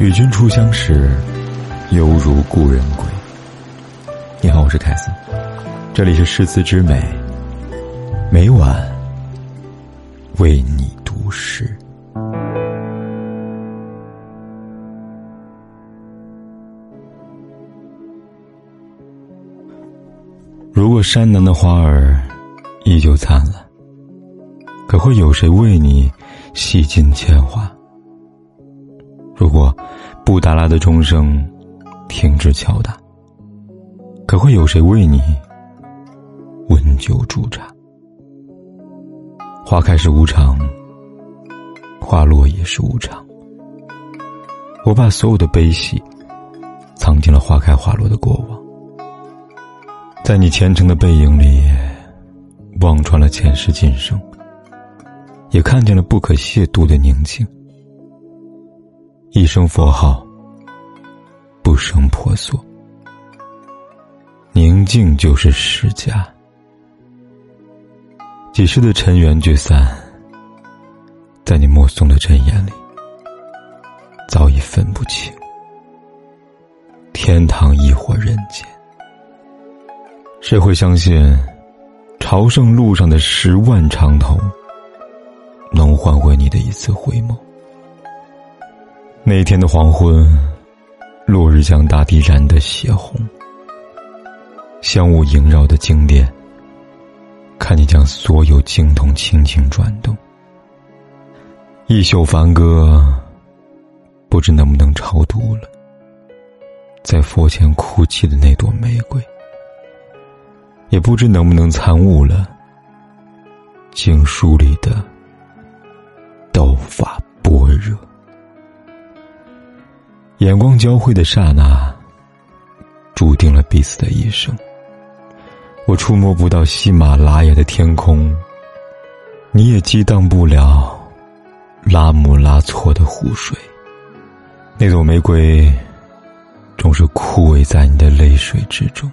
与君初相识，犹如故人归。你好，我是凯斯，这里是诗词之美，每晚为你读诗。如果山南的花儿依旧灿烂，可会有谁为你洗尽铅华？如果布达拉的钟声停止敲打，可会有谁为你温酒煮茶？花开是无常，花落也是无常。我把所有的悲喜藏进了花开花落的过往，在你虔诚的背影里，望穿了前世今生，也看见了不可亵渎的宁静。一声佛号，不生婆娑。宁静就是释迦。几世的尘缘聚散，在你目送的真眼里，早已分不清天堂亦或人间。谁会相信，朝圣路上的十万长头，能换回你的一次回眸？那天的黄昏，落日将大地染得血红，香雾萦绕的经殿，看你将所有经筒轻轻转动。一宿梵歌，不知能不能超度了，在佛前哭泣的那朵玫瑰，也不知能不能参悟了经书里的道法般若。眼光交汇的刹那，注定了彼此的一生。我触摸不到喜马拉雅的天空，你也激荡不了拉姆拉措的湖水。那朵玫瑰，总是枯萎在你的泪水之中。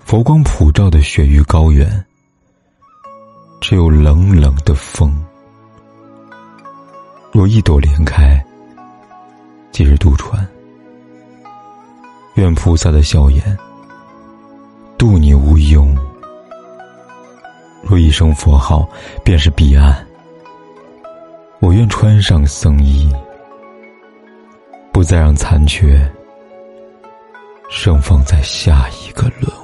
佛光普照的雪域高原，只有冷冷的风。若一朵莲开。即是渡船，愿菩萨的笑颜渡你无忧。若一声佛号便是彼岸，我愿穿上僧衣，不再让残缺盛放在下一个轮。